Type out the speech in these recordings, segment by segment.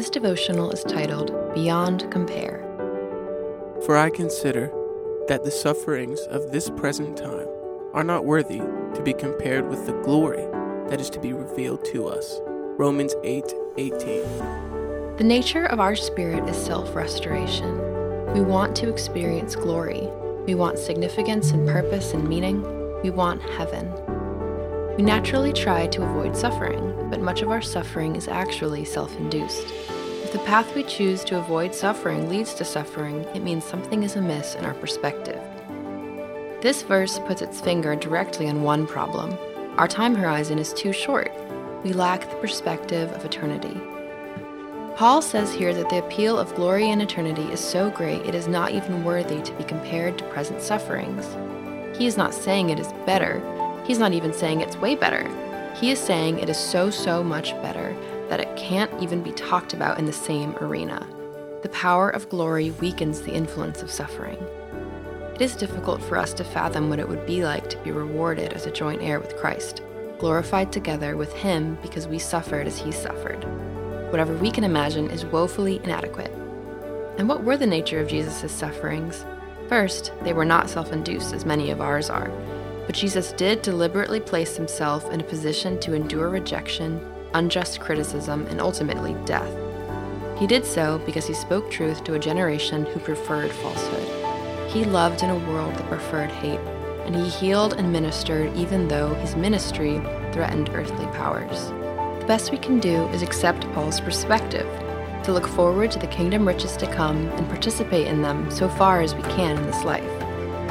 This devotional is titled Beyond Compare. For I consider that the sufferings of this present time are not worthy to be compared with the glory that is to be revealed to us. Romans 8 18. The nature of our spirit is self restoration. We want to experience glory. We want significance and purpose and meaning. We want heaven. We naturally try to avoid suffering, but much of our suffering is actually self induced. If the path we choose to avoid suffering leads to suffering, it means something is amiss in our perspective. This verse puts its finger directly on one problem. Our time horizon is too short. We lack the perspective of eternity. Paul says here that the appeal of glory and eternity is so great it is not even worthy to be compared to present sufferings. He is not saying it is better, he's not even saying it's way better. He is saying it is so, so much better that it can't even be talked about in the same arena. The power of glory weakens the influence of suffering. It is difficult for us to fathom what it would be like to be rewarded as a joint heir with Christ, glorified together with Him because we suffered as He suffered. Whatever we can imagine is woefully inadequate. And what were the nature of Jesus' sufferings? First, they were not self induced, as many of ours are, but Jesus did deliberately place himself in a position to endure rejection, unjust criticism, and ultimately death. He did so because he spoke truth to a generation who preferred falsehood. He loved in a world that preferred hate, and he healed and ministered even though his ministry threatened earthly powers. The best we can do is accept Paul's perspective, to look forward to the kingdom riches to come and participate in them so far as we can in this life.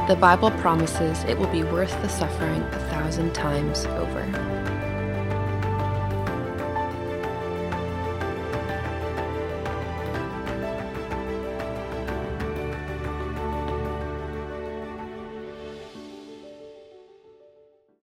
The Bible promises it will be worth the suffering a thousand times over.